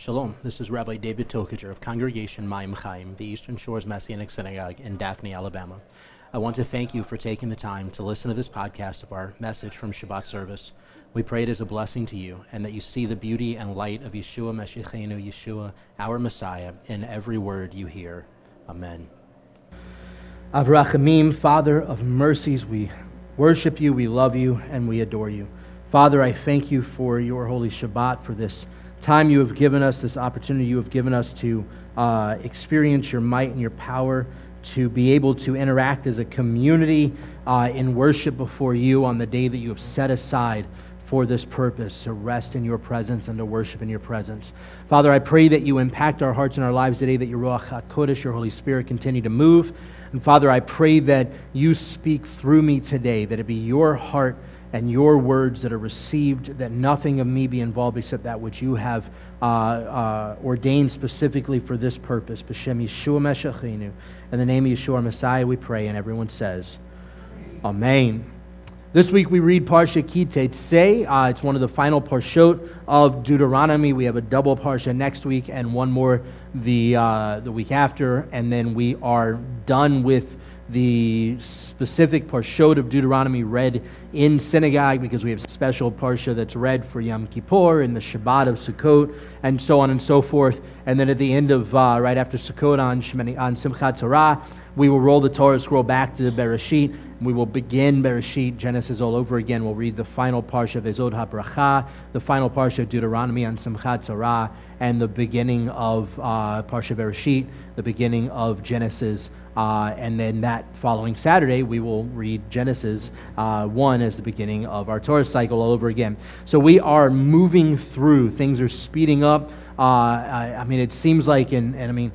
Shalom, this is Rabbi David Tokajer of Congregation Mayim Chaim, the Eastern Shores Messianic Synagogue in Daphne, Alabama. I want to thank you for taking the time to listen to this podcast of our message from Shabbat service. We pray it is a blessing to you and that you see the beauty and light of Yeshua Meshichenu, Yeshua, our Messiah, in every word you hear. Amen. Avrachamim, Father of mercies, we worship you, we love you, and we adore you. Father, I thank you for your holy Shabbat, for this time you have given us, this opportunity you have given us to uh, experience your might and your power, to be able to interact as a community uh, in worship before you on the day that you have set aside for this purpose to rest in your presence and to worship in your presence. Father, I pray that you impact our hearts and our lives today, that your Ruach HaKodesh, your Holy Spirit, continue to move. And Father, I pray that you speak through me today, that it be your heart and your words that are received, that nothing of me be involved except that which you have uh, uh, ordained specifically for this purpose. B'Shem Yeshua Meshachinu. In the name of Yeshua Messiah, we pray, and everyone says, Amen. This week we read Parsha Ki Teitzei. Uh, it's one of the final parshot of Deuteronomy. We have a double parsha next week and one more the, uh, the week after, and then we are done with the specific parshot of Deuteronomy read in synagogue because we have special parsha that's read for Yom Kippur and the Shabbat of Sukkot and so on and so forth. And then at the end of, uh, right after Sukkot on, Shemini, on Simchat Torah, we will roll the Torah scroll back to Bereshit. And we will begin Bereshit, Genesis all over again. We'll read the final parsha of V'Zot HaBracha, the final parsha of Deuteronomy on Simchat Torah, and the beginning of uh, Parsha Bereshit, the beginning of Genesis. Uh, and then that following Saturday, we will read Genesis uh, 1 as the beginning of our Torah cycle all over again. So we are moving through. Things are speeding up. Uh, I, I, mean, it seems like, and, and I mean,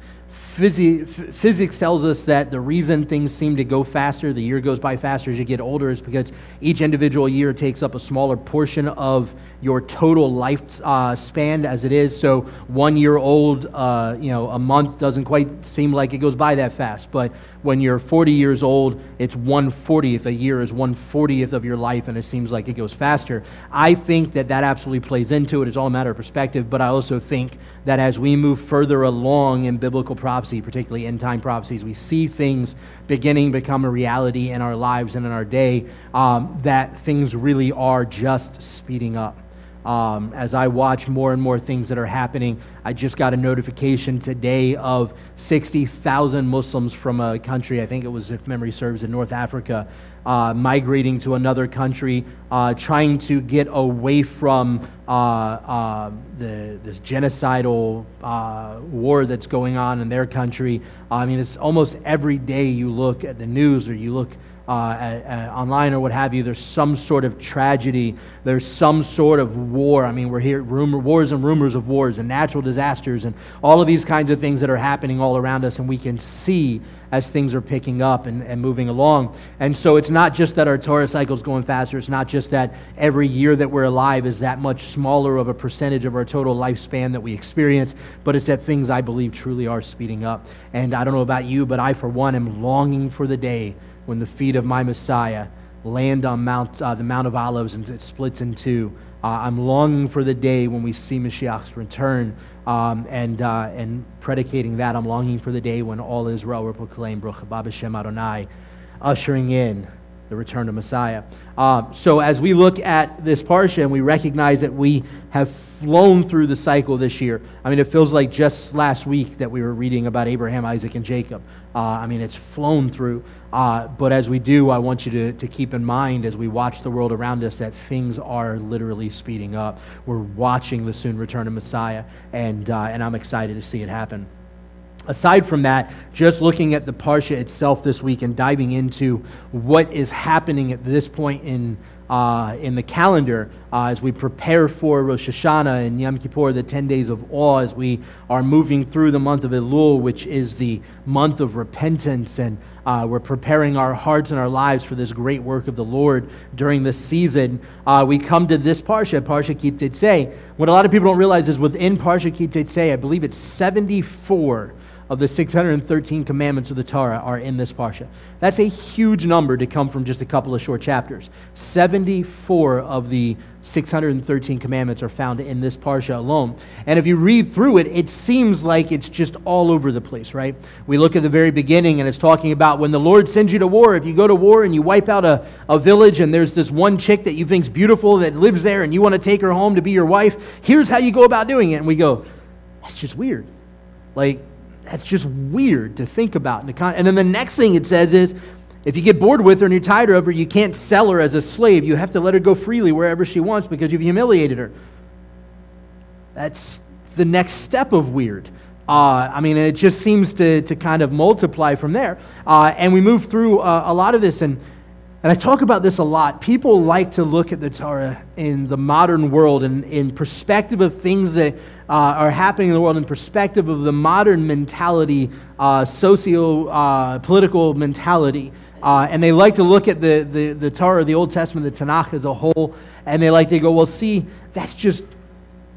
Physi- physics tells us that the reason things seem to go faster, the year goes by faster as you get older, is because each individual year takes up a smaller portion of your total life uh, span as it is. So one year old, uh, you know, a month doesn't quite seem like it goes by that fast. But when you're 40 years old, it's 140th. A year is 140th of your life, and it seems like it goes faster. I think that that absolutely plays into it. It's all a matter of perspective. But I also think that as we move further along in biblical prophecy, particularly end time prophecies, we see things beginning to become a reality in our lives and in our day, um, that things really are just speeding up. Um, as I watch more and more things that are happening. I just got a notification today of 60,000 Muslims from a country, I think it was, if memory serves, in North Africa, uh, migrating to another country, uh, trying to get away from uh, uh the, this genocidal uh, war that's going on in their country. I mean, it's almost every day you look at the news or you look uh, uh, online or what have you, there's some sort of tragedy, there's some sort of war. I mean, we're here, rumor, wars and rumors of wars and natural disasters and all of these kinds of things that are happening all around us, and we can see as things are picking up and, and moving along. And so it's not just that our Torah cycle is going faster, it's not just that every year that we're alive is that much smaller of a percentage of our total lifespan that we experience, but it's that things I believe truly are speeding up. And I don't know about you, but I, for one, am longing for the day when the feet of my Messiah land on Mount, uh, the Mount of Olives and it splits in two. Uh, I'm longing for the day when we see Mashiach's return, um, and, uh, and predicating that, I'm longing for the day when all Israel will proclaim Baruch Hashem Adonai, ushering in the return of Messiah. Uh, so as we look at this parsha and we recognize that we have flown through the cycle this year. I mean, it feels like just last week that we were reading about Abraham, Isaac, and Jacob. Uh, I mean, it's flown through. Uh, but as we do, I want you to, to keep in mind as we watch the world around us that things are literally speeding up. We're watching the soon return of Messiah, and, uh, and I'm excited to see it happen aside from that, just looking at the Parsha itself this week and diving into what is happening at this point in uh, in the calendar uh, as we prepare for Rosh Hashanah and Yom Kippur, the 10 days of awe, as we are moving through the month of Elul, which is the month of repentance, and uh, we're preparing our hearts and our lives for this great work of the Lord during this season. Uh, we come to this Parsha, Parsha Ki Teitzei. What a lot of people don't realize is within Parsha Ki Teitzei, I believe it's 74 of the 613 commandments of the Torah are in this parsha. That's a huge number to come from just a couple of short chapters. 74 of the 613 commandments are found in this parsha alone. And if you read through it, it seems like it's just all over the place, right? We look at the very beginning and it's talking about when the Lord sends you to war, if you go to war and you wipe out a, a village and there's this one chick that you think's beautiful that lives there and you want to take her home to be your wife, here's how you go about doing it. And we go, that's just weird. Like, that's just weird to think about. And then the next thing it says is, if you get bored with her and you're tired of her, you can't sell her as a slave. You have to let her go freely wherever she wants because you've humiliated her. That's the next step of weird. Uh, I mean, it just seems to, to kind of multiply from there. Uh, and we move through uh, a lot of this, and, and I talk about this a lot. People like to look at the Torah in the modern world and in perspective of things that uh, are happening in the world, in perspective of the modern mentality, uh, socio uh, political mentality. Uh, and they like to look at the, the, the Torah, the Old Testament, the Tanakh as a whole, and they like to go, well, see, that's just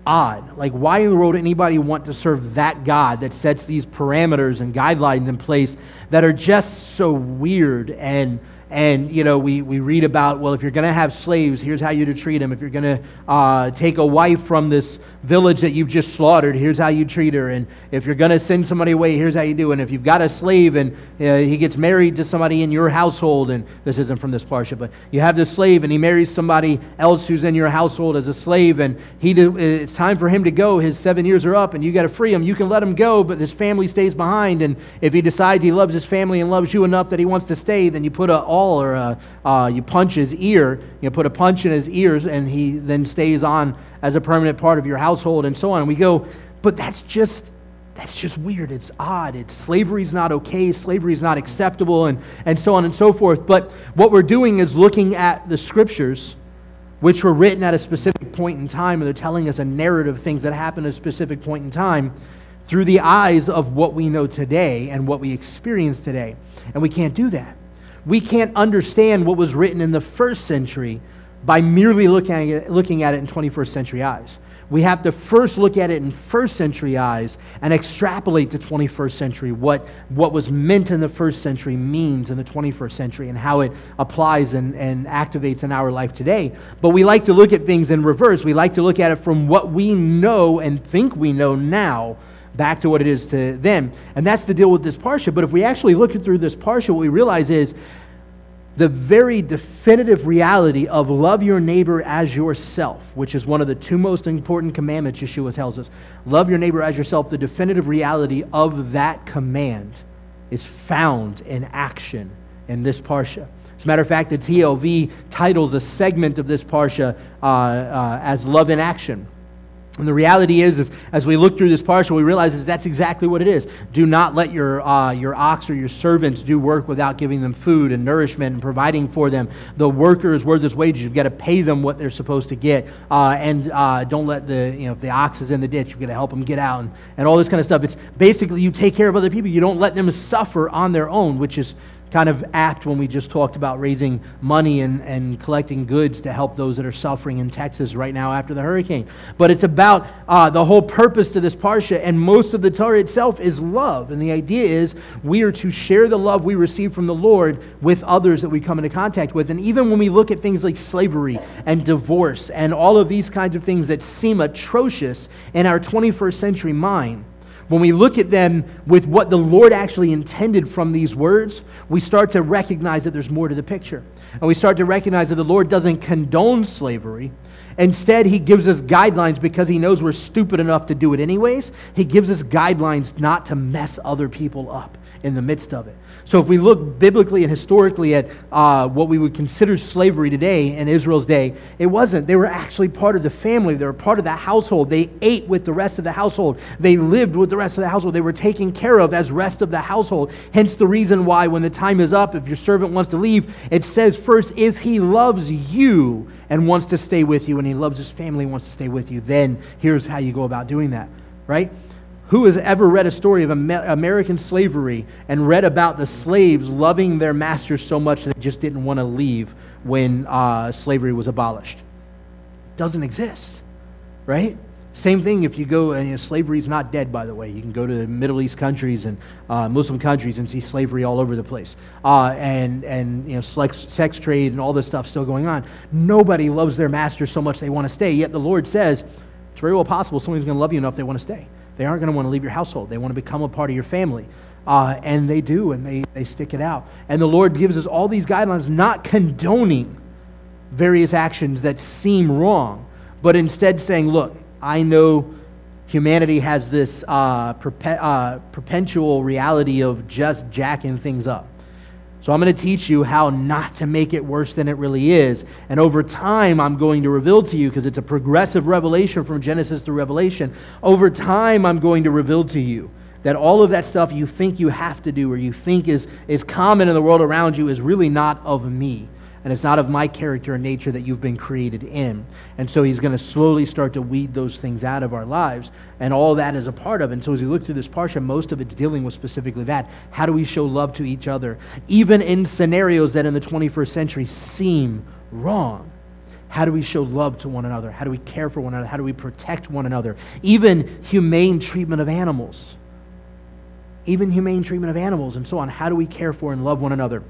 odd. Like, why in the world would anybody want to serve that God that sets these parameters and guidelines in place that are just so weird and and, you know, we, we read about, well, if you're going to have slaves, here's how you to treat them. If you're going to uh, take a wife from this village that you've just slaughtered, here's how you treat her. And if you're going to send somebody away, here's how you do. And if you've got a slave and uh, he gets married to somebody in your household, and this isn't from this parsha, but you have this slave and he marries somebody else who's in your household as a slave, and he do, it's time for him to go. His seven years are up, and you got to free him. You can let him go, but his family stays behind. And if he decides he loves his family and loves you enough that he wants to stay, then you put a or a, uh, you punch his ear, you put a punch in his ears, and he then stays on as a permanent part of your household, and so on. And we go, but that's just that's just weird. It's odd. It's slavery's not okay. Slavery's not acceptable, and, and so on and so forth. But what we're doing is looking at the scriptures, which were written at a specific point in time, and they're telling us a narrative of things that happened at a specific point in time through the eyes of what we know today and what we experience today. And we can't do that we can't understand what was written in the first century by merely looking at it, looking at it in 21st century eyes. We have to first look at it in first century eyes and extrapolate to 21st century what, what was meant in the first century means in the 21st century and how it applies and, and activates in our life today. But we like to look at things in reverse. We like to look at it from what we know and think we know now back to what it is to them. And that's the deal with this Parsha. But if we actually look through this Parsha, what we realize is the very definitive reality of love your neighbor as yourself, which is one of the two most important commandments Yeshua tells us. Love your neighbor as yourself. The definitive reality of that command is found in action in this Parsha. As a matter of fact, the TLV titles a segment of this Parsha uh, uh, as Love in Action. And the reality is, is, as we look through this parsha, we realize is that's exactly what it is. Do not let your, uh, your ox or your servants do work without giving them food and nourishment and providing for them. The worker is worth his wages. You've got to pay them what they're supposed to get. Uh, and uh, don't let the, you know, if the ox is in the ditch, you've got to help them get out and, and all this kind of stuff. It's basically you take care of other people. You don't let them suffer on their own, which is kind of apt when we just talked about raising money and, and collecting goods to help those that are suffering in Texas right now after the hurricane. But it's about uh, the whole purpose to this Parsha, and most of the Torah itself is love. And the idea is we are to share the love we receive from the Lord with others that we come into contact with. And even when we look at things like slavery and divorce and all of these kinds of things that seem atrocious in our 21st century mind, when we look at them with what the Lord actually intended from these words, we start to recognize that there's more to the picture. And we start to recognize that the Lord doesn't condone slavery. Instead, He gives us guidelines because He knows we're stupid enough to do it anyways. He gives us guidelines not to mess other people up in the midst of it. So, if we look biblically and historically at uh, what we would consider slavery today in Israel's day, it wasn't. They were actually part of the family, they were part of the household. They ate with the rest of the household, they lived with the rest of the household. They were taken care of as rest of the household. Hence, the reason why, when the time is up, if your servant wants to leave, it says first, if he loves you and wants to stay with you, and he loves his family and wants to stay with you, then here's how you go about doing that, right? Who has ever read a story of American slavery and read about the slaves loving their masters so much that they just didn't want to leave when uh, slavery was abolished? Doesn't exist, right? Same thing if you go, and you know, slavery is not dead, by the way. You can go to Middle East countries and uh, Muslim countries and see slavery all over the place. Uh, and, and you know, sex, sex trade and all this stuff still going on. Nobody loves their master so much they want to stay. Yet the Lord says, it's very well possible somebody's going to love you enough they want to stay. They aren't going to want to leave your household. They want to become a part of your family. Uh, and they do, and they, they stick it out. And the Lord gives us all these guidelines, not condoning various actions that seem wrong, but instead saying, look, I know humanity has this uh, perpe- uh, perpetual reality of just jacking things up. So I'm going to teach you how not to make it worse than it really is. And over time, I'm going to reveal to you, because it's a progressive revelation from Genesis to Revelation. Over time, I'm going to reveal to you that all of that stuff you think you have to do or you think is, is common in the world around you is really not of me and it's not of my character and nature that you've been created in. And so he's going to slowly start to weed those things out of our lives, and all that is a part of it. And so as we look through this parsha, most of it's dealing with specifically that. How do we show love to each other, even in scenarios that in the 21st century seem wrong? How do we show love to one another? How do we care for one another? How do we protect one another? Even humane treatment of animals. Even humane treatment of animals and so on. How do we care for and love one another?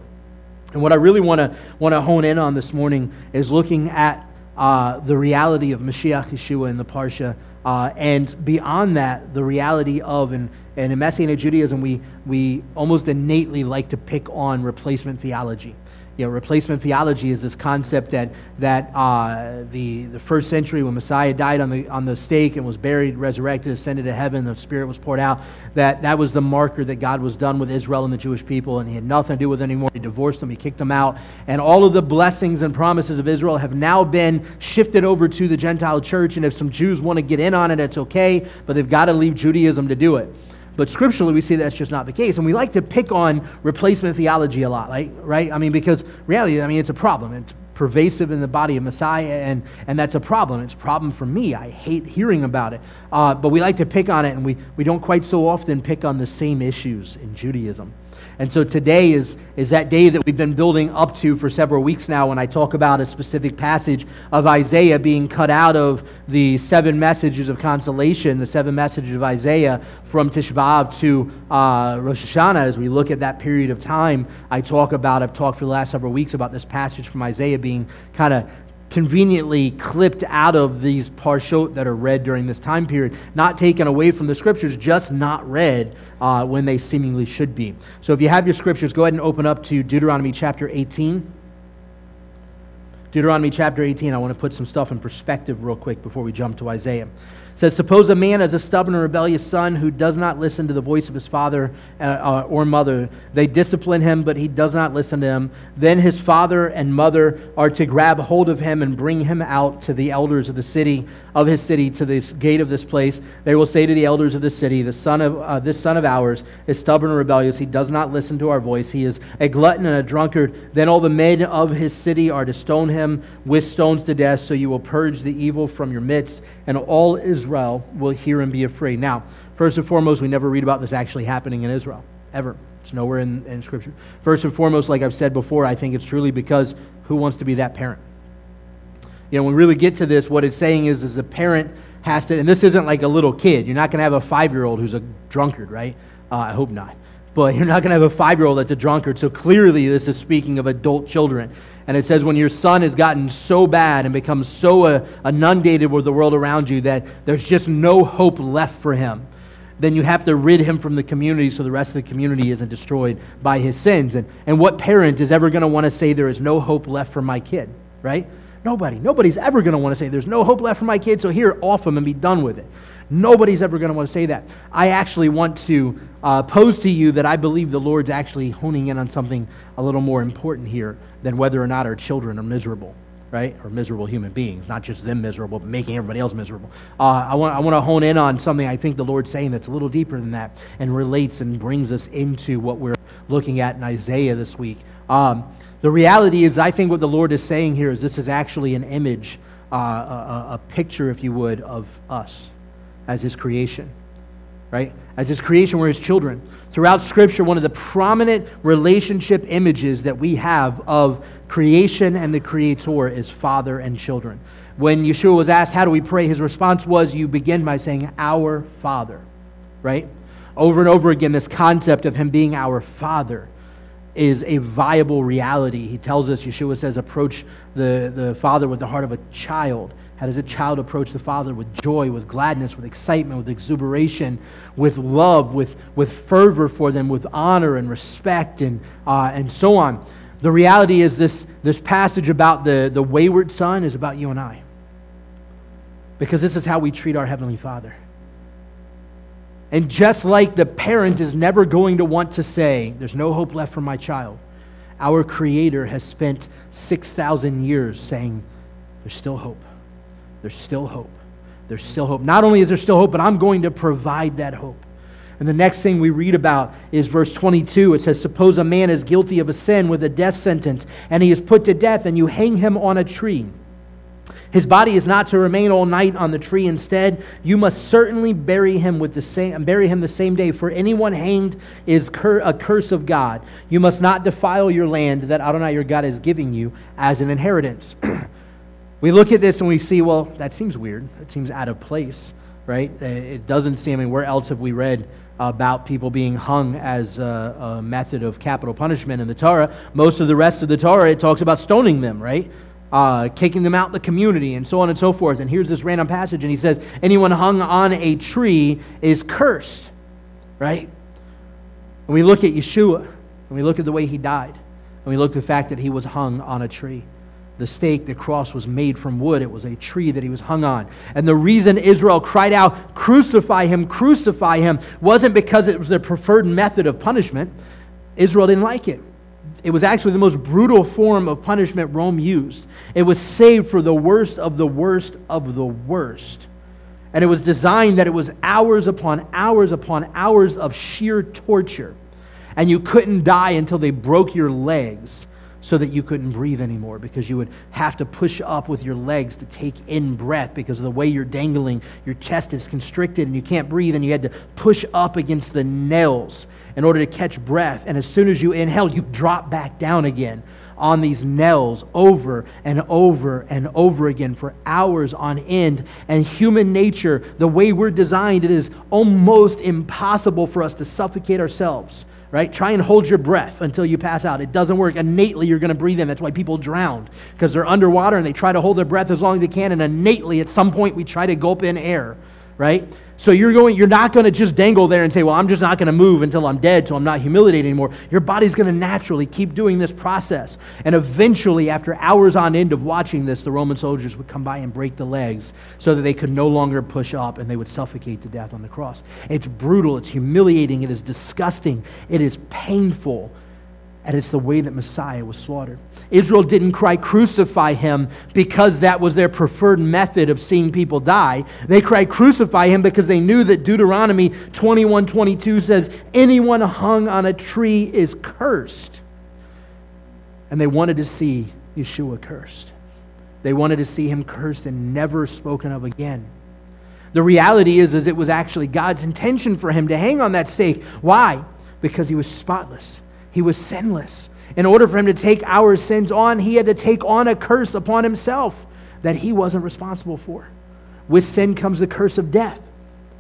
And what I really want to want to hone in on this morning is looking at uh, the reality of Mashiach Yeshua in the Parsha, uh, and beyond that, the reality of, and, and in Messianic Judaism, we, we almost innately like to pick on replacement theology you know, replacement theology is this concept that, that uh, the, the first century, when Messiah died on the, on the stake and was buried, resurrected, ascended to heaven, the Spirit was poured out, that that was the marker that God was done with Israel and the Jewish people, and he had nothing to do with them anymore. He divorced them, he kicked them out, and all of the blessings and promises of Israel have now been shifted over to the Gentile church, and if some Jews want to get in on it, it's okay, but they've got to leave Judaism to do it. But scripturally, we see that's just not the case. And we like to pick on replacement theology a lot, right? right? I mean, because reality, I mean, it's a problem. It's pervasive in the body of Messiah, and, and that's a problem. It's a problem for me. I hate hearing about it. Uh, but we like to pick on it, and we, we don't quite so often pick on the same issues in Judaism. And so today is, is that day that we've been building up to for several weeks now when I talk about a specific passage of Isaiah being cut out of the seven messages of consolation, the seven messages of Isaiah from Tisha B'Av to uh, Rosh Hashanah. As we look at that period of time, I talk about, I've talked for the last several weeks about this passage from Isaiah being kind of conveniently clipped out of these parshot that are read during this time period, not taken away from the scriptures, just not read uh, when they seemingly should be. So if you have your scriptures, go ahead and open up to Deuteronomy chapter 18. Deuteronomy chapter 18, I want to put some stuff in perspective real quick before we jump to Isaiah It says, Suppose a man has a stubborn and rebellious son who does not listen to the voice of his father uh, uh, or mother. They discipline him, but he does not listen to them. Then his father and mother are to grab hold of him and bring him out to the elders of the city, of his city, to the gate of this place. They will say to the elders of the city, The son of uh, this son of ours is stubborn and rebellious. He does not listen to our voice. He is a glutton and a drunkard. Then all the men of his city are to stone him with stones to death. So you will purge the evil from your midst, and all Israel Israel will hear and be afraid. Now, first and foremost, we never read about this actually happening in Israel, ever. It's nowhere in, in Scripture. First and foremost, like I've said before, I think it's truly because who wants to be that parent? You know, when we really get to this, what it's saying is, is the parent has to, and this isn't like a little kid. You're not going to have a five year old who's a drunkard, right? Uh, I hope not. But you're not going to have a five year old that's a drunkard. So clearly, this is speaking of adult children. And it says, when your son has gotten so bad and becomes so uh, inundated with the world around you that there's just no hope left for him, then you have to rid him from the community so the rest of the community isn't destroyed by his sins. And, and what parent is ever going to want to say, there is no hope left for my kid, right? Nobody. Nobody's ever going to want to say, there's no hope left for my kid, so here, off him and be done with it. Nobody's ever going to want to say that. I actually want to uh, pose to you that I believe the Lord's actually honing in on something a little more important here than whether or not our children are miserable, right? Or miserable human beings, not just them miserable, but making everybody else miserable. Uh, I, want, I want to hone in on something I think the Lord's saying that's a little deeper than that and relates and brings us into what we're looking at in Isaiah this week. Um, the reality is, I think what the Lord is saying here is this is actually an image, uh, a, a picture, if you would, of us as his creation, right? As his creation, we're his children. Throughout Scripture, one of the prominent relationship images that we have of creation and the Creator is father and children. When Yeshua was asked, How do we pray? his response was, You begin by saying, Our Father, right? Over and over again, this concept of him being our Father is a viable reality. He tells us, Yeshua says, approach the, the Father with the heart of a child. How does a child approach the Father? With joy, with gladness, with excitement, with exuberation, with love, with, with fervor for them, with honor and respect, and, uh, and so on. The reality is, this, this passage about the, the wayward son is about you and I. Because this is how we treat our Heavenly Father. And just like the parent is never going to want to say, There's no hope left for my child, our Creator has spent 6,000 years saying, There's still hope. There's still hope. There's still hope. Not only is there still hope, but I'm going to provide that hope. And the next thing we read about is verse 22. It says, Suppose a man is guilty of a sin with a death sentence, and he is put to death, and you hang him on a tree. His body is not to remain all night on the tree. Instead, you must certainly bury him with the same bury him the same day. For anyone hanged is cur- a curse of God. You must not defile your land that Adonai your God is giving you as an inheritance. we look at this and we see, well, that seems weird. It seems out of place, right? It doesn't seem. I mean, where else have we read? about people being hung as a, a, method of capital punishment in the Torah. Most of the rest of the Torah, it talks about stoning them, right? uh, kicking them out in the community, and so on and so forth. And here's this random passage, and he says, Anyone hung on a tree is cursed, right? And we look at Yeshua, and we look at the way he died, and we look at the fact that he was hung on a tree. The stake, the cross was made from wood. It was a tree that he was hung on. And the reason Israel cried out, Crucify him, crucify him, wasn't because it was their preferred method of punishment. Israel didn't like it. It was actually the most brutal form of punishment Rome used. It was saved for the worst of the worst of the worst. And it was designed that it was hours upon hours upon hours of sheer torture. And you couldn't die until they broke your legs so that you couldn't breathe anymore because you would have to push up with your legs to take in breath because of the way you're dangling. Your chest is constricted and you can't breathe, and you had to push up against the nails in order to catch breath. And as soon as you inhale, you drop back down again on these nails over and over and over again for hours on end. And human nature, the way we're designed, it is almost impossible for us to suffocate ourselves right? Try and hold your breath until you pass out. It doesn't work. Innately, you're going to breathe in. That's why people drown because they're underwater and they try to hold their breath as long as they can. And innately, at some point, we try to gulp in air, right? So you're going, you're not going to just dangle there and say, "Well, I'm just not going to move until I'm dead, so I'm not humiliated anymore." Your body's going to naturally keep doing this process, and eventually, after hours on end of watching this, the Roman soldiers would come by and break the legs so that they could no longer push up, and they would suffocate to death on the cross. It's brutal. It's humiliating. It is disgusting. It is painful and it's the way that Messiah was slaughtered. Israel didn't cry, crucify him, because that was their preferred method of seeing people die. They cried, crucify him, because they knew that Deuteronomy 21 22 says, anyone hung on a tree is cursed. And they wanted to see Yeshua cursed. They wanted to see him cursed and never spoken of again. The reality is, is it was actually God's intention for him to hang on that stake. Why? Because he was spotless he was sinless. In order for him to take our sins on, he had to take on a curse upon himself that he wasn't responsible for. With sin comes the curse of death.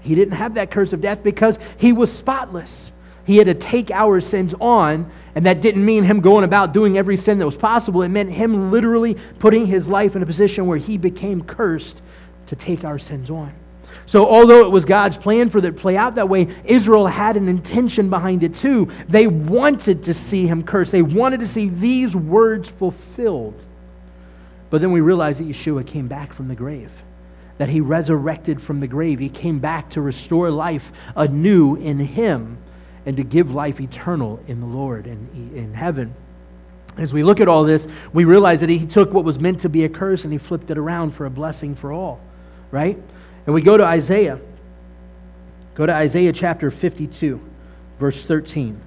He didn't have that curse of death because he was spotless. He had to take our sins on, and that didn't mean him going about doing every sin that was possible. It meant him literally putting his life in a position where he became cursed to take our sins on. So, although it was God's plan for it to play out that way, Israel had an intention behind it too. They wanted to see him cursed, they wanted to see these words fulfilled. But then we realize that Yeshua came back from the grave, that he resurrected from the grave. He came back to restore life anew in him and to give life eternal in the Lord and in heaven. As we look at all this, we realize that he took what was meant to be a curse and he flipped it around for a blessing for all, right? And we go to Isaiah. Go to Isaiah chapter 52, verse 13.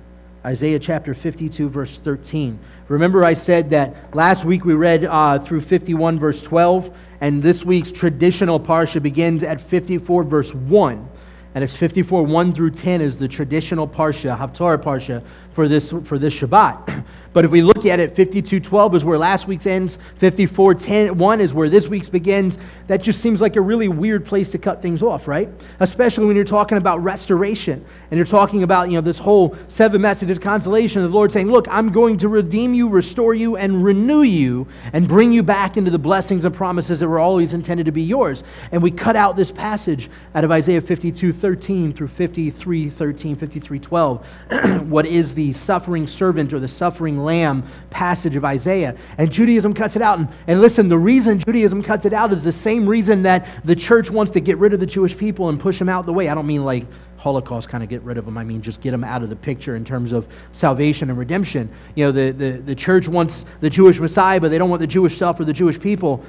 Isaiah chapter 52, verse 13. Remember, I said that last week we read uh, through 51, verse 12, and this week's traditional parsha begins at 54, verse 1. And it's 54, 1 through 10 is the traditional Parsha, Haftarah Parsha, for this, for this Shabbat. But if we look at it, 52.12 is where last week's ends, 54.1 is where this week's begins. That just seems like a really weird place to cut things off, right? Especially when you're talking about restoration and you're talking about, you know, this whole seven message of consolation of the Lord saying, look, I'm going to redeem you, restore you, and renew you and bring you back into the blessings and promises that were always intended to be yours. And we cut out this passage out of Isaiah 52.13 through 53.13, 53.12, what is the suffering servant or the suffering lamb passage of Isaiah. And Judaism cuts it out. And, and listen, the reason Judaism cuts it out is the same reason that the church wants to get rid of the Jewish people and push them out the way. I don't mean like Holocaust kind of get rid of them. I mean, just get them out of the picture in terms of salvation and redemption. You know, the, the, the church wants the Jewish Messiah, but they don't want the Jewish stuff or the Jewish people.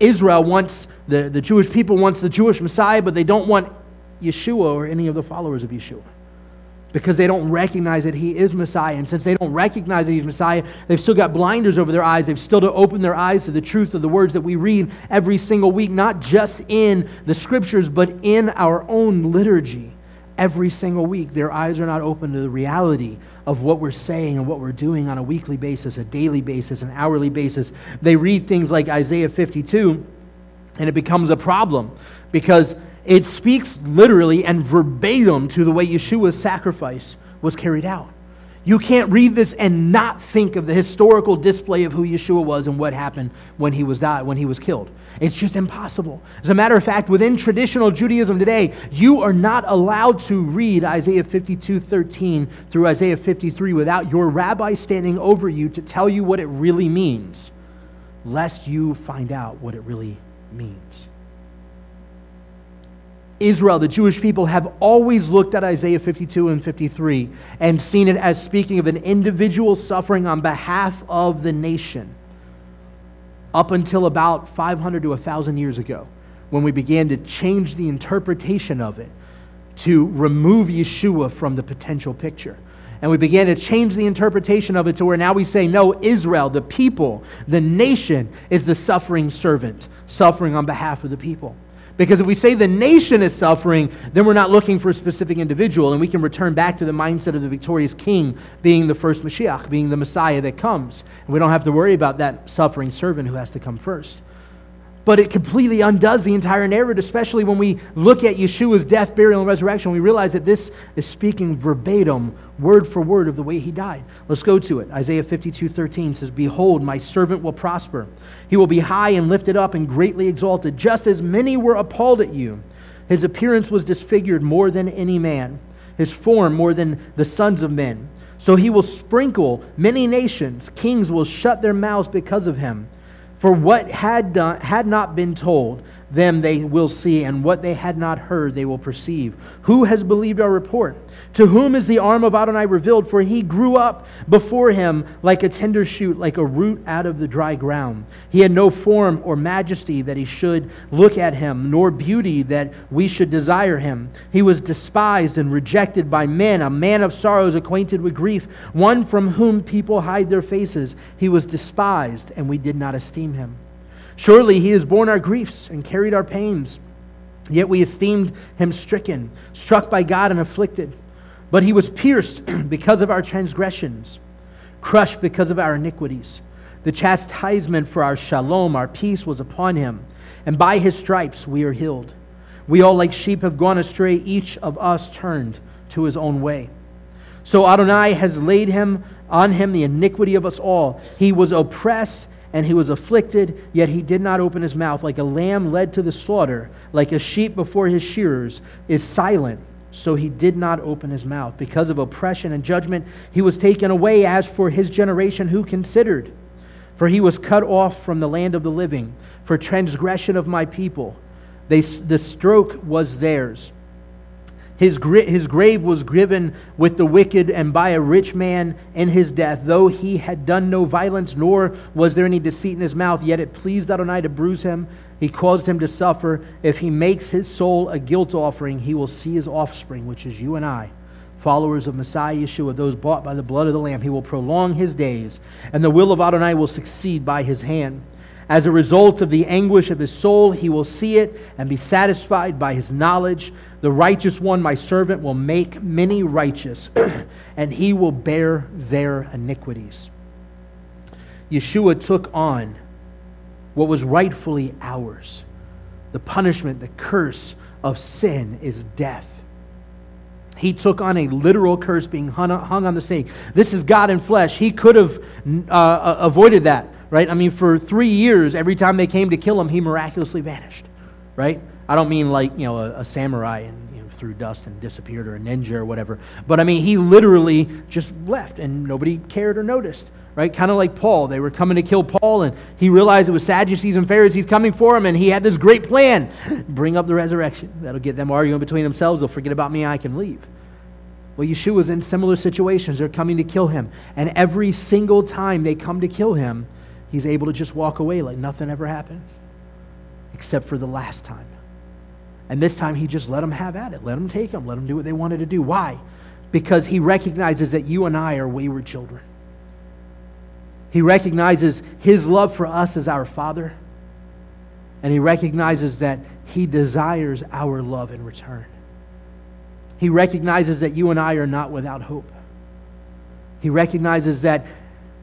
Israel wants, the, the Jewish people wants the Jewish Messiah, but they don't want Yeshua or any of the followers of Yeshua because they don't recognize that he is Messiah. And since they don't recognize that he's Messiah, they've still got blinders over their eyes. They've still to open their eyes to the truth of the words that we read every single week, not just in the scriptures, but in our own liturgy. Every single week, their eyes are not open to the reality of what we're saying and what we're doing on a weekly basis, a daily basis, an hourly basis. They read things like Isaiah 52, and it becomes a problem because it speaks literally and verbatim to the way Yeshua's sacrifice was carried out. You can't read this and not think of the historical display of who Yeshua was and what happened when he was died, when he was killed. It's just impossible. As a matter of fact, within traditional Judaism today, you are not allowed to read Isaiah 52, 13 through Isaiah 53 without your rabbi standing over you to tell you what it really means, lest you find out what it really means. Israel, the Jewish people, have always looked at Isaiah 52 and 53 and seen it as speaking of an individual suffering on behalf of the nation. Up until about 500 to 1,000 years ago, when we began to change the interpretation of it to remove Yeshua from the potential picture. And we began to change the interpretation of it to where now we say, no, Israel, the people, the nation, is the suffering servant, suffering on behalf of the people. Because if we say the nation is suffering, then we're not looking for a specific individual, and we can return back to the mindset of the victorious king being the first Mashiach, being the Messiah that comes. And we don't have to worry about that suffering servant who has to come first but it completely undoes the entire narrative, especially when we look at Yeshua's death, burial, and resurrection. We realize that this is speaking verbatim, word for word, of the way he died. Let's go to it. Isaiah 52 13 says, Behold, my servant will prosper. He will be high and lifted up and greatly exalted, just as many were appalled at you. His appearance was disfigured more than any man, his form more than the sons of men. So he will sprinkle many nations, kings will shut their mouths because of him. For what had, done, had not been told them they will see, and what they had not heard they will perceive. Who has believed our report? To whom is the arm of Adonai revealed? For he grew up before him like a tender shoot, like a root out of the dry ground. He had no form or majesty that he should look at him, nor beauty that we should desire him. He was despised and rejected by men, a man of sorrows, acquainted with grief, one from whom people hide their faces. He was despised, and we did not esteem him. Surely he has borne our griefs and carried our pains. Yet we esteemed him stricken, struck by God, and afflicted. But he was pierced because of our transgressions, crushed because of our iniquities. The chastisement for our shalom, our peace, was upon him, and by his stripes we are healed. We all, like sheep, have gone astray, each of us turned to his own way. So Adonai has laid him on him the iniquity of us all. He was oppressed and he was afflicted, yet he did not open his mouth. Like a lamb led to the slaughter, like a sheep before his shearers, is silent. So he did not open his mouth. Because of oppression and judgment, he was taken away. As for his generation, who considered? For he was cut off from the land of the living, for transgression of my people. They, the stroke was theirs his, his grave was given with the wicked and by a rich man in his death, though he had done no violence, nor was there any deceit in his mouth. Yet it pleased Adonai to bruise him. He caused him to suffer. If he makes his soul a guilt offering, he will see his offspring, which is you and I, followers of Messiah Yeshua, those bought by the blood of the Lamb. He will prolong his days, and the will of Adonai will succeed by his hand. As a result of the anguish of his soul, he will see it and be satisfied by his knowledge. The righteous one, my servant, will make many righteous, and he will bear their iniquities. Yeshua took on what was rightfully ours. The punishment, the curse of sin is death. He took on a literal curse being hung on the stake. This is God in flesh. He could have uh, uh, avoided that, right? I mean, for three years, every time they came to kill him, he miraculously vanished, right? I don't mean like, you know, a, a samurai and you know, threw dust and disappeared or a ninja or whatever. But I mean, he literally just left and nobody cared or noticed, right? Kind of like Paul. They were coming to kill Paul and he realized it was Sadducees and Pharisees coming for him and he had this great plan bring up the resurrection. That'll get them arguing between themselves. They'll forget about me. I can leave. Well, Yeshua Yeshua's in similar situations. They're coming to kill him. And every single time they come to kill him, he's able to just walk away like nothing ever happened, except for the last time. And this time he just let them have at it. Let them take him. Let them do what they wanted to do. Why? Because he recognizes that you and I are wayward children. He recognizes his love for us as our Father. And he recognizes that he desires our love in return. He recognizes that you and I are not without hope. He recognizes that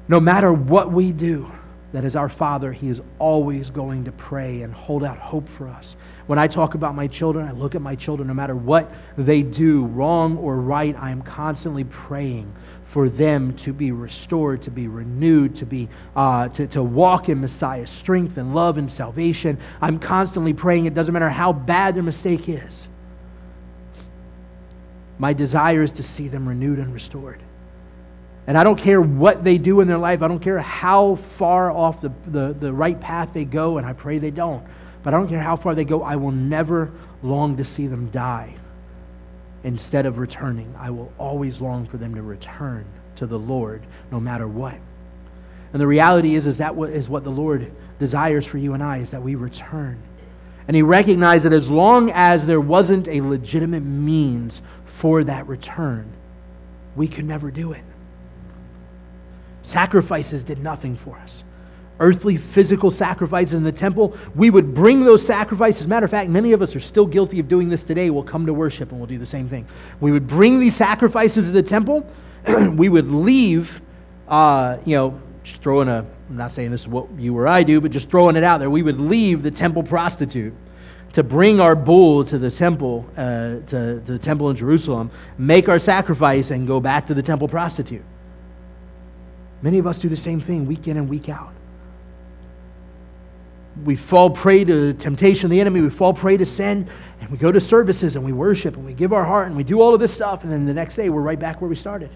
no matter what we do, that as our Father, He is always going to pray and hold out hope for us. When I talk about my children, I look at my children, no matter what they do, wrong or right, I am constantly praying for them to be restored, to be renewed, to, be, uh, to, to walk in Messiah's strength and love and salvation. I'm constantly praying. It doesn't matter how bad their mistake is. My desire is to see them renewed and restored. And I don't care what they do in their life. I don't care how far off the, the, the right path they go, and I pray they don't. But I don't care how far they go. I will never long to see them die instead of returning. I will always long for them to return to the Lord no matter what. And the reality is, is that what is what the Lord desires for you and I, is that we return. And he recognized that as long as there wasn't a legitimate means for that return. We could never do it. Sacrifices did nothing for us. Earthly, physical sacrifices in the temple, we would bring those sacrifices. Matter of fact, many of us are still guilty of doing this today. We'll come to worship and we'll do the same thing. We would bring these sacrifices to the temple. we would leave, uh, you know, just throwing a, I'm not saying this is what you or I do, but just throwing it out there. We would leave the temple prostitute to bring our bull to the temple, uh, to, to the temple in Jerusalem, make our sacrifice, and go back to the temple prostitute. Many of us do the same thing week in and week out. We fall prey to temptation of the enemy, we fall prey to sin, and we go to services and we worship and we give our heart and we do all of this stuff, and then the next day we're right back where we started.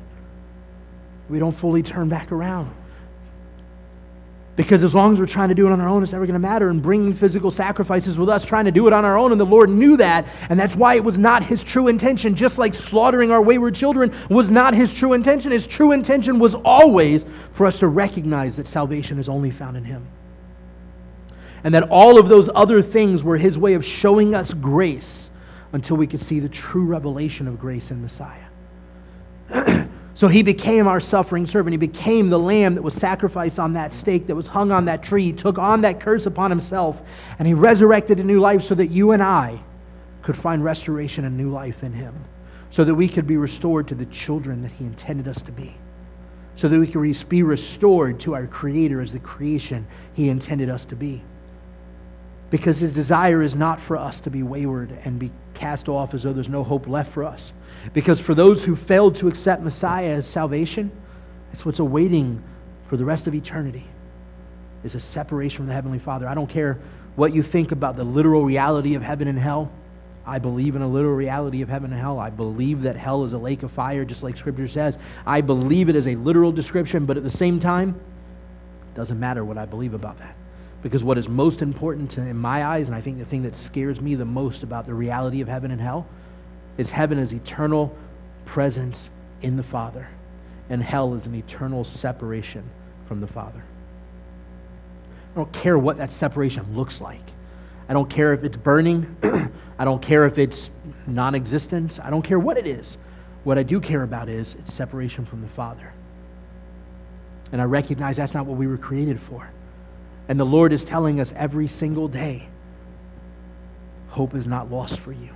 We don't fully turn back around. Because as long as we're trying to do it on our own, it's never going to matter. And bringing physical sacrifices with us, trying to do it on our own, and the Lord knew that. And that's why it was not His true intention. Just like slaughtering our wayward children was not His true intention. His true intention was always for us to recognize that salvation is only found in Him. And that all of those other things were His way of showing us grace until we could see the true revelation of grace in Messiah. So he became our suffering servant. He became the lamb that was sacrificed on that stake, that was hung on that tree. He took on that curse upon himself, and he resurrected a new life so that you and I could find restoration and new life in him, so that we could be restored to the children that he intended us to be, so that we could be restored to our Creator as the creation he intended us to be. Because his desire is not for us to be wayward and be cast off as though there's no hope left for us. Because for those who failed to accept Messiah as salvation, it's what's awaiting for the rest of eternity is a separation from the Heavenly Father. I don't care what you think about the literal reality of heaven and hell. I believe in a literal reality of heaven and hell. I believe that hell is a lake of fire, just like Scripture says. I believe it is a literal description, but at the same time, it doesn't matter what I believe about that. Because what is most important in my eyes, and I think the thing that scares me the most about the reality of heaven and hell, is heaven is eternal presence in the Father, and hell is an eternal separation from the Father. I don't care what that separation looks like. I don't care if it's burning. I don't care if it's non existence. I don't care what it is. What I do care about is it's separation from the Father. And I recognize that's not what we were created for. And the Lord is telling us every single day hope is not lost for you.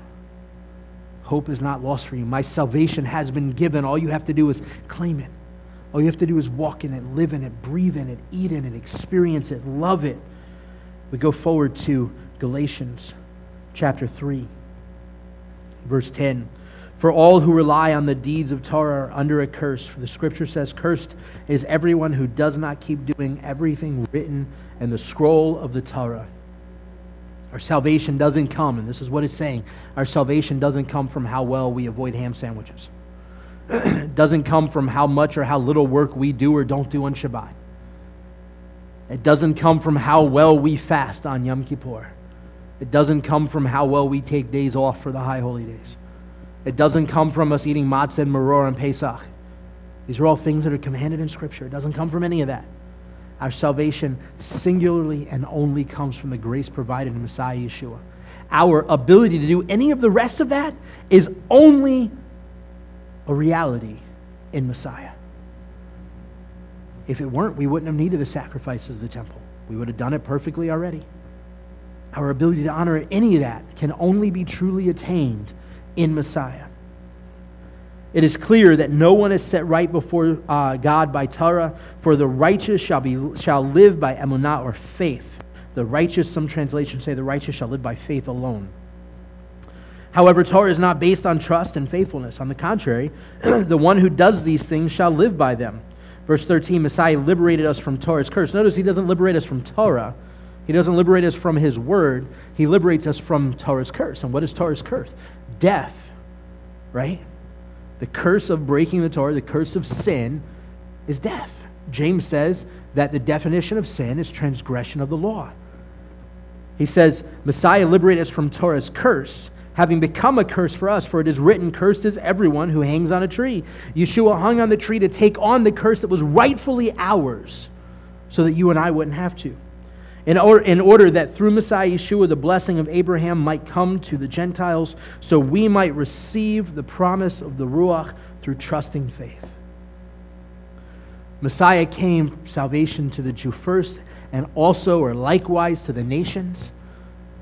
Hope is not lost for you. My salvation has been given. All you have to do is claim it. All you have to do is walk in it, live in it, breathe in it, eat in it, experience it, love it. We go forward to Galatians chapter 3, verse 10. For all who rely on the deeds of Torah are under a curse. For the scripture says, Cursed is everyone who does not keep doing everything written in the scroll of the Torah. Our salvation doesn't come, and this is what it's saying our salvation doesn't come from how well we avoid ham sandwiches. it doesn't come from how much or how little work we do or don't do on Shabbat. It doesn't come from how well we fast on Yom Kippur. It doesn't come from how well we take days off for the high holy days. It doesn't come from us eating matzah and maror and Pesach. These are all things that are commanded in Scripture. It doesn't come from any of that. Our salvation singularly and only comes from the grace provided in Messiah Yeshua. Our ability to do any of the rest of that is only a reality in Messiah. If it weren't, we wouldn't have needed the sacrifices of the temple. We would have done it perfectly already. Our ability to honor any of that can only be truly attained in Messiah. It is clear that no one is set right before uh, God by Torah, for the righteous shall, be, shall live by emunah or faith. The righteous, some translations say, the righteous shall live by faith alone. However, Torah is not based on trust and faithfulness. On the contrary, the one who does these things shall live by them. Verse 13 Messiah liberated us from Torah's curse. Notice he doesn't liberate us from Torah, he doesn't liberate us from his word, he liberates us from Torah's curse. And what is Torah's curse? Death, right? The curse of breaking the Torah, the curse of sin, is death. James says that the definition of sin is transgression of the law. He says, Messiah liberated us from Torah's curse, having become a curse for us, for it is written, Cursed is everyone who hangs on a tree. Yeshua hung on the tree to take on the curse that was rightfully ours, so that you and I wouldn't have to in order, in order that through Messiah Yeshua the blessing of Abraham might come to the Gentiles, so we might receive the promise of the Ruach through trusting faith. Messiah came salvation to the Jew first, and also, or likewise, to the nations.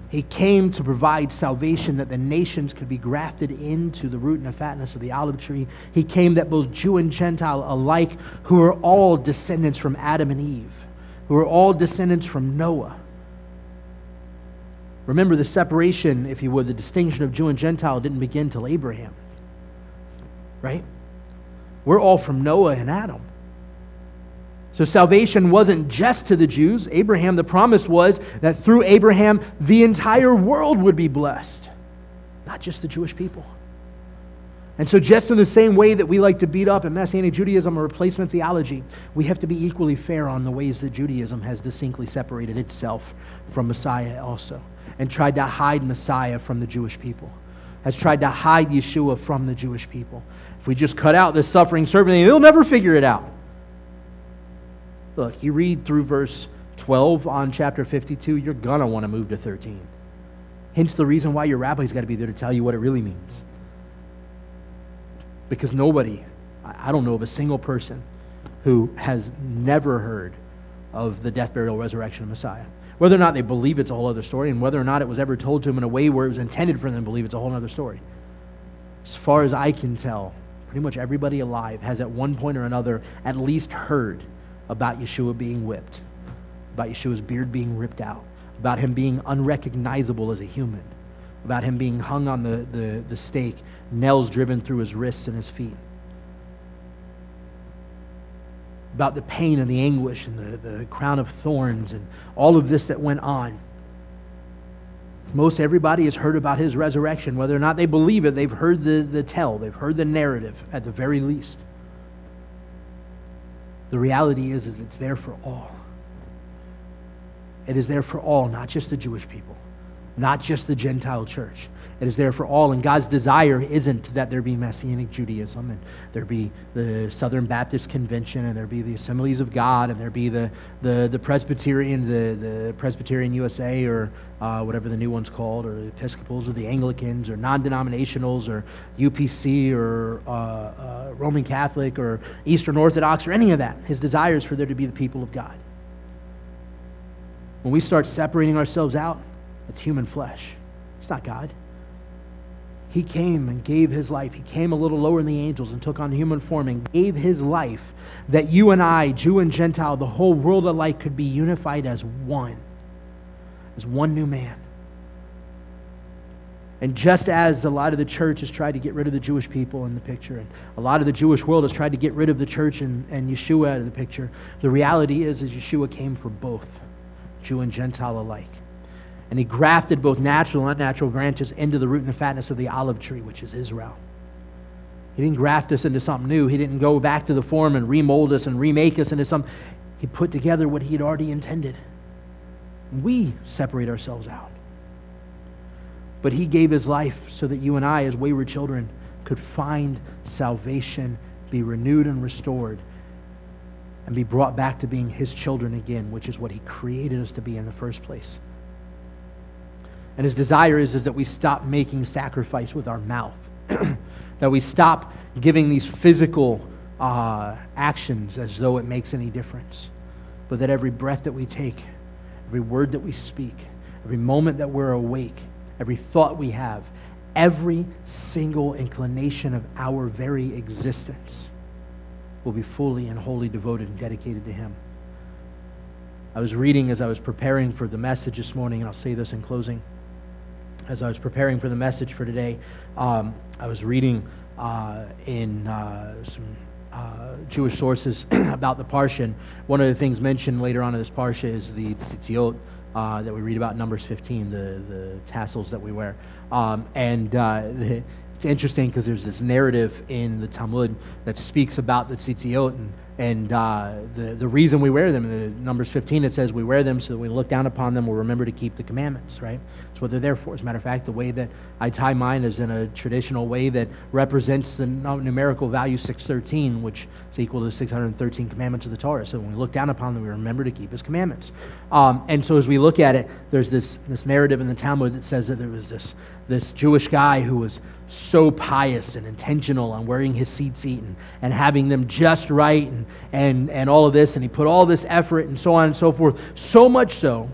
He came to provide salvation that the nations could be grafted into the root and the fatness of the olive tree. He came that both Jew and Gentile alike, who are all descendants from Adam and Eve, who are all descendants from Noah. Remember, the separation, if you would, the distinction of Jew and Gentile didn't begin till Abraham. Right? We're all from Noah and Adam. So salvation wasn't just to the Jews. Abraham, the promise was that through Abraham, the entire world would be blessed, not just the Jewish people. And so, just in the same way that we like to beat up in Messianic Judaism or replacement theology, we have to be equally fair on the ways that Judaism has distinctly separated itself from Messiah also and tried to hide Messiah from the Jewish people, has tried to hide Yeshua from the Jewish people. If we just cut out this suffering servant, they'll never figure it out. Look, you read through verse 12 on chapter 52, you're going to want to move to 13. Hence the reason why your rabbi's got to be there to tell you what it really means. Because nobody, I don't know of a single person who has never heard of the death, burial, resurrection of Messiah. Whether or not they believe it's a whole other story, and whether or not it was ever told to them in a way where it was intended for them to believe it's a whole other story. As far as I can tell, pretty much everybody alive has at one point or another at least heard about Yeshua being whipped, about Yeshua's beard being ripped out, about him being unrecognizable as a human, about him being hung on the, the, the stake nails driven through his wrists and his feet. About the pain and the anguish and the, the crown of thorns and all of this that went on. Most everybody has heard about his resurrection. Whether or not they believe it, they've heard the, the tell, they've heard the narrative at the very least. The reality is, is it's there for all. It is there for all, not just the Jewish people, not just the Gentile church. It is there for all. And God's desire isn't that there be Messianic Judaism and there be the Southern Baptist Convention and there be the Assemblies of God and there be the, the, the Presbyterian, the, the Presbyterian USA or uh, whatever the new one's called, or the Episcopals or the Anglicans or non denominationals or UPC or uh, uh, Roman Catholic or Eastern Orthodox or any of that. His desire is for there to be the people of God. When we start separating ourselves out, it's human flesh. It's not God. He came and gave his life. He came a little lower than the angels and took on human form and gave his life that you and I, Jew and Gentile, the whole world alike, could be unified as one, as one new man. And just as a lot of the church has tried to get rid of the Jewish people in the picture, and a lot of the Jewish world has tried to get rid of the church and, and Yeshua out of the picture, the reality is, is Yeshua came for both, Jew and Gentile alike. And he grafted both natural and unnatural branches into the root and the fatness of the olive tree, which is Israel. He didn't graft us into something new. He didn't go back to the form and remold us and remake us into something. He put together what he had already intended. We separate ourselves out. But he gave his life so that you and I, as wayward children, could find salvation, be renewed and restored, and be brought back to being his children again, which is what he created us to be in the first place. And his desire is, is that we stop making sacrifice with our mouth, that we stop giving these physical uh, actions as though it makes any difference, but that every breath that we take, every word that we speak, every moment that we're awake, every thought we have, every single inclination of our very existence will be fully and wholly devoted and dedicated to Him. I was reading as I was preparing for the message this morning, and I'll say this in closing. As I was preparing for the message for today, um, I was reading uh, in uh, some uh, Jewish sources about the Parsha. One of the things mentioned later on in this Parsha is the tzitziot, uh, that we read about in Numbers 15, the, the tassels that we wear. Um, and uh, it's interesting because there's this narrative in the Talmud that speaks about the tzitziot and and uh, the, the reason we wear them, in Numbers 15, it says we wear them so that we look down upon them, we'll remember to keep the commandments, right? That's what they're there for. As a matter of fact, the way that I tie mine is in a traditional way that represents the numerical value 613, which is equal to 613 commandments of the Torah. So when we look down upon them, we remember to keep his commandments. Um, and so as we look at it, there's this, this narrative in the Talmud that says that there was this, this Jewish guy who was so pious and intentional on wearing his tzitzit and, and having them just right and, and, and all of this. And he put all this effort and so on and so forth. So much so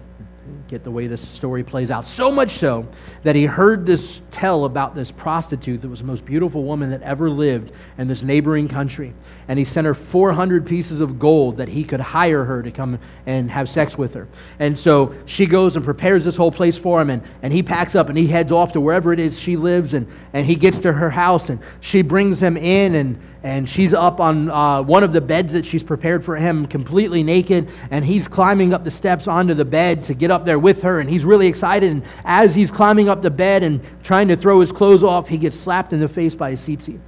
the way this story plays out. So much so that he heard this tell about this prostitute that was the most beautiful woman that ever lived in this neighboring country. And he sent her 400 pieces of gold that he could hire her to come and have sex with her. And so she goes and prepares this whole place for him, and, and he packs up and he heads off to wherever it is she lives, and, and he gets to her house, and she brings him in, and and she's up on uh, one of the beds that she's prepared for him, completely naked, and he's climbing up the steps onto the bed to get up there with her, and he's really excited. And as he's climbing up the bed and trying to throw his clothes off, he gets slapped in the face by a tzitzit.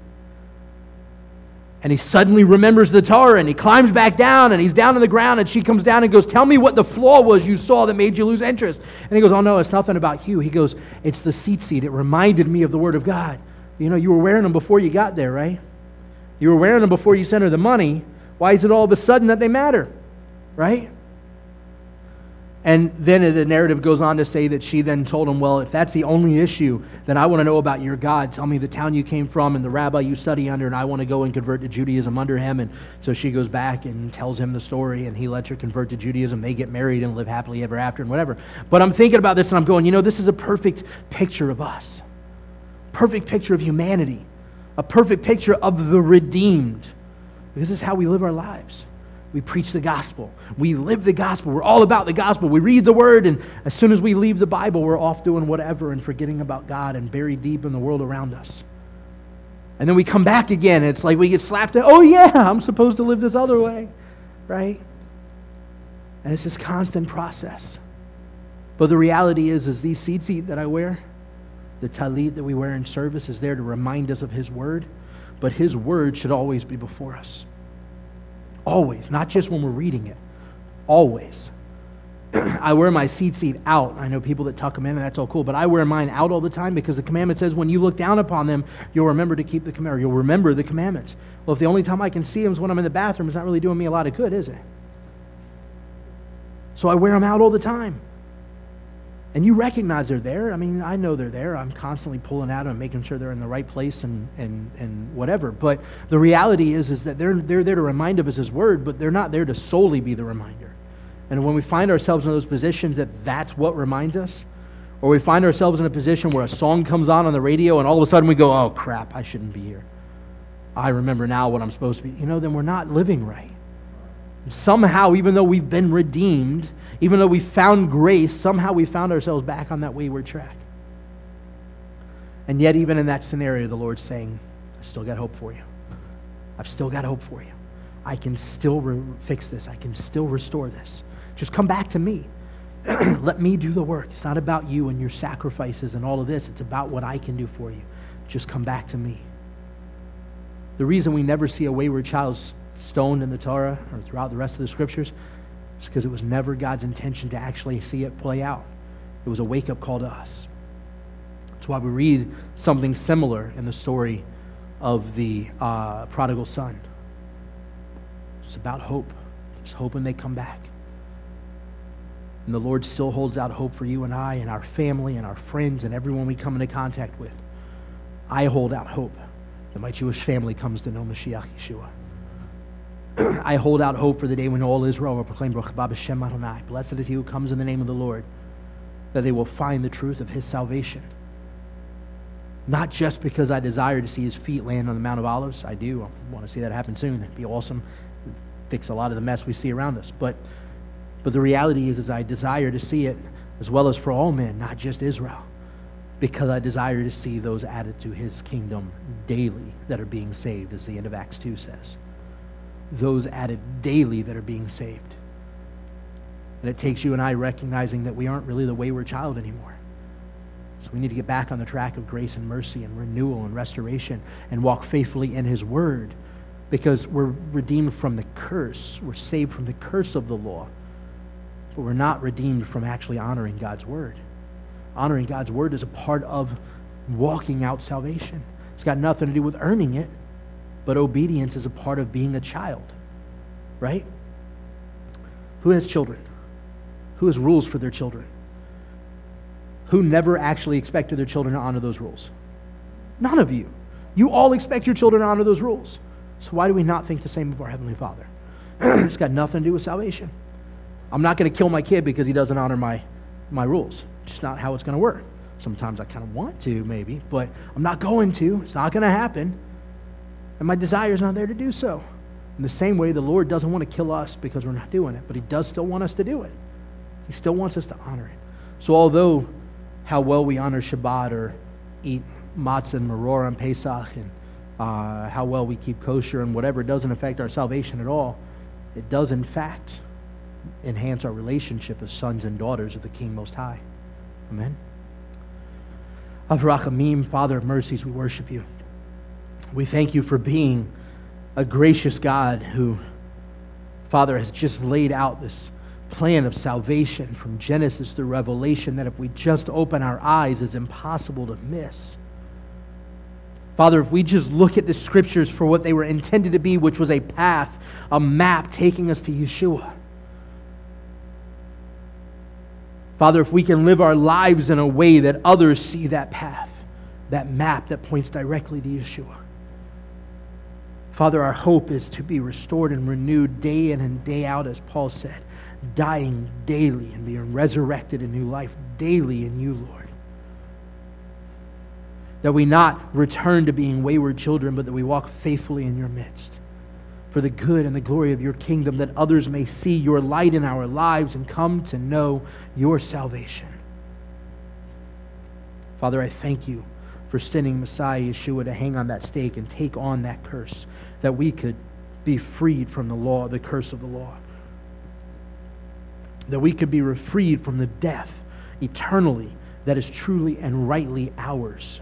And he suddenly remembers the Torah, and he climbs back down, and he's down on the ground, and she comes down and goes, Tell me what the flaw was you saw that made you lose interest. And he goes, Oh, no, it's nothing about you. He goes, It's the tzitzit. It reminded me of the Word of God. You know, you were wearing them before you got there, right? You were wearing them before you sent her the money. Why is it all of a sudden that they matter? Right? And then the narrative goes on to say that she then told him, Well, if that's the only issue, then I want to know about your God. Tell me the town you came from and the rabbi you study under, and I want to go and convert to Judaism under him. And so she goes back and tells him the story, and he lets her convert to Judaism. They get married and live happily ever after, and whatever. But I'm thinking about this, and I'm going, You know, this is a perfect picture of us, perfect picture of humanity a perfect picture of the redeemed. Because this is how we live our lives. We preach the gospel. We live the gospel. We're all about the gospel. We read the word, and as soon as we leave the Bible, we're off doing whatever and forgetting about God and buried deep in the world around us. And then we come back again, it's like we get slapped. oh, yeah, I'm supposed to live this other way, right? And it's this constant process. But the reality is, is these tzitzit that I wear, the talit that we wear in service is there to remind us of His Word, but His Word should always be before us. Always, not just when we're reading it. Always. I wear my tzitzit out. I know people that tuck them in, and that's all cool, but I wear mine out all the time because the commandment says when you look down upon them, you'll remember to keep the commandment. You'll remember the commandments. Well, if the only time I can see them is when I'm in the bathroom, it's not really doing me a lot of good, is it? So I wear them out all the time. And you recognize they're there. I mean, I know they're there. I'm constantly pulling at them and making sure they're in the right place and, and, and whatever. But the reality is, is that they're, they're there to remind of us His Word, but they're not there to solely be the reminder. And when we find ourselves in those positions that that's what reminds us, or we find ourselves in a position where a song comes on on the radio and all of a sudden we go, oh crap, I shouldn't be here. I remember now what I'm supposed to be. You know, then we're not living right. Somehow, even though we've been redeemed, even though we found grace, somehow we found ourselves back on that wayward track. And yet, even in that scenario, the Lord's saying, I still got hope for you. I've still got hope for you. I can still re- fix this. I can still restore this. Just come back to me. Let me do the work. It's not about you and your sacrifices and all of this. It's about what I can do for you. Just come back to me. The reason we never see a wayward child stoned in the Torah or throughout the rest of the scriptures is because it was never God's intention to actually see it play out. It was a wake up call to us. That's why we read something similar in the story of the uh, prodigal son. It's about hope, just hoping they come back. And the Lord still holds out hope for you and I and our family and our friends and everyone we come into contact with. I hold out hope that my Jewish family comes to know Mashiach Yeshua. I hold out hope for the day when all Israel will proclaim Hashem Adonai. Blessed is he who comes in the name of the Lord, that they will find the truth of his salvation. Not just because I desire to see his feet land on the Mount of Olives. I do. I want to see that happen soon. It'd be awesome. Fix a lot of the mess we see around us. But but the reality is, is I desire to see it as well as for all men, not just Israel, because I desire to see those added to his kingdom daily that are being saved, as the end of Acts 2 says. Those added daily that are being saved. And it takes you and I recognizing that we aren't really the wayward child anymore. So we need to get back on the track of grace and mercy and renewal and restoration and walk faithfully in his word because we're redeemed from the curse. We're saved from the curse of the law but we're not redeemed from actually honoring God's word. Honoring God's word is a part of walking out salvation. It's got nothing to do with earning it, but obedience is a part of being a child, right? Who has children? Who has rules for their children? Who never actually expected their children to honor those rules? None of you. You all expect your children to honor those rules. So why do we not think the same of our Heavenly Father? it's got nothing to do with salvation. I'm not going to kill my kid because he doesn't honor my, my rules. It's just not how it's going to work. Sometimes I kind of want to, maybe, but I'm not going to. It's not going to happen. And my desire is not there to do so. In the same way, the Lord doesn't want to kill us because we're not doing it, but He does still want us to do it. He still wants us to honor it. So, although how well we honor Shabbat or eat matzah and maror on Pesach and uh, how well we keep kosher and whatever, doesn't affect our salvation at all. It does, in fact, enhance our relationship as sons and daughters of the King Most High. Amen. Av HaRachamim, Father of mercies, we worship you. We thank you for being a gracious God who, Father, has just laid out this plan of salvation from Genesis to Revelation that if we just open our eyes is impossible to miss. Father, if we just look at the scriptures for what they were intended to be, which was a path, a map taking us to Yeshua. Father, if we can live our lives in a way that others see that path, that map that points directly to Yeshua. Father, our hope is to be restored and renewed day in and day out, as Paul said, dying daily and being resurrected in new life daily in you, Lord. That we not return to being wayward children, but that we walk faithfully in your midst for the good and the glory of your kingdom, that others may see your light in our lives and come to know your salvation. Father, I thank you for sending Messiah Yeshua to hang on that stake and take on that curse, that we could be freed from the law, the curse of the law. That we could be freed from the death eternally that is truly and rightly ours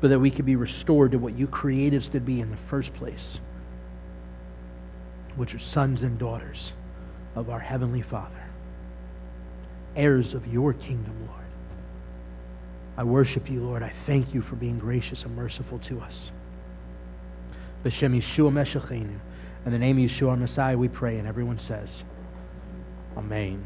but that we could be restored to what you created us to be in the first place, which are sons and daughters of our Heavenly Father, heirs of your kingdom, Lord. I worship you, Lord. I thank you for being gracious and merciful to us. B'Shem Yeshua Mashiachenu. In the name of Yeshua Messiah, we pray, and everyone says, Amen.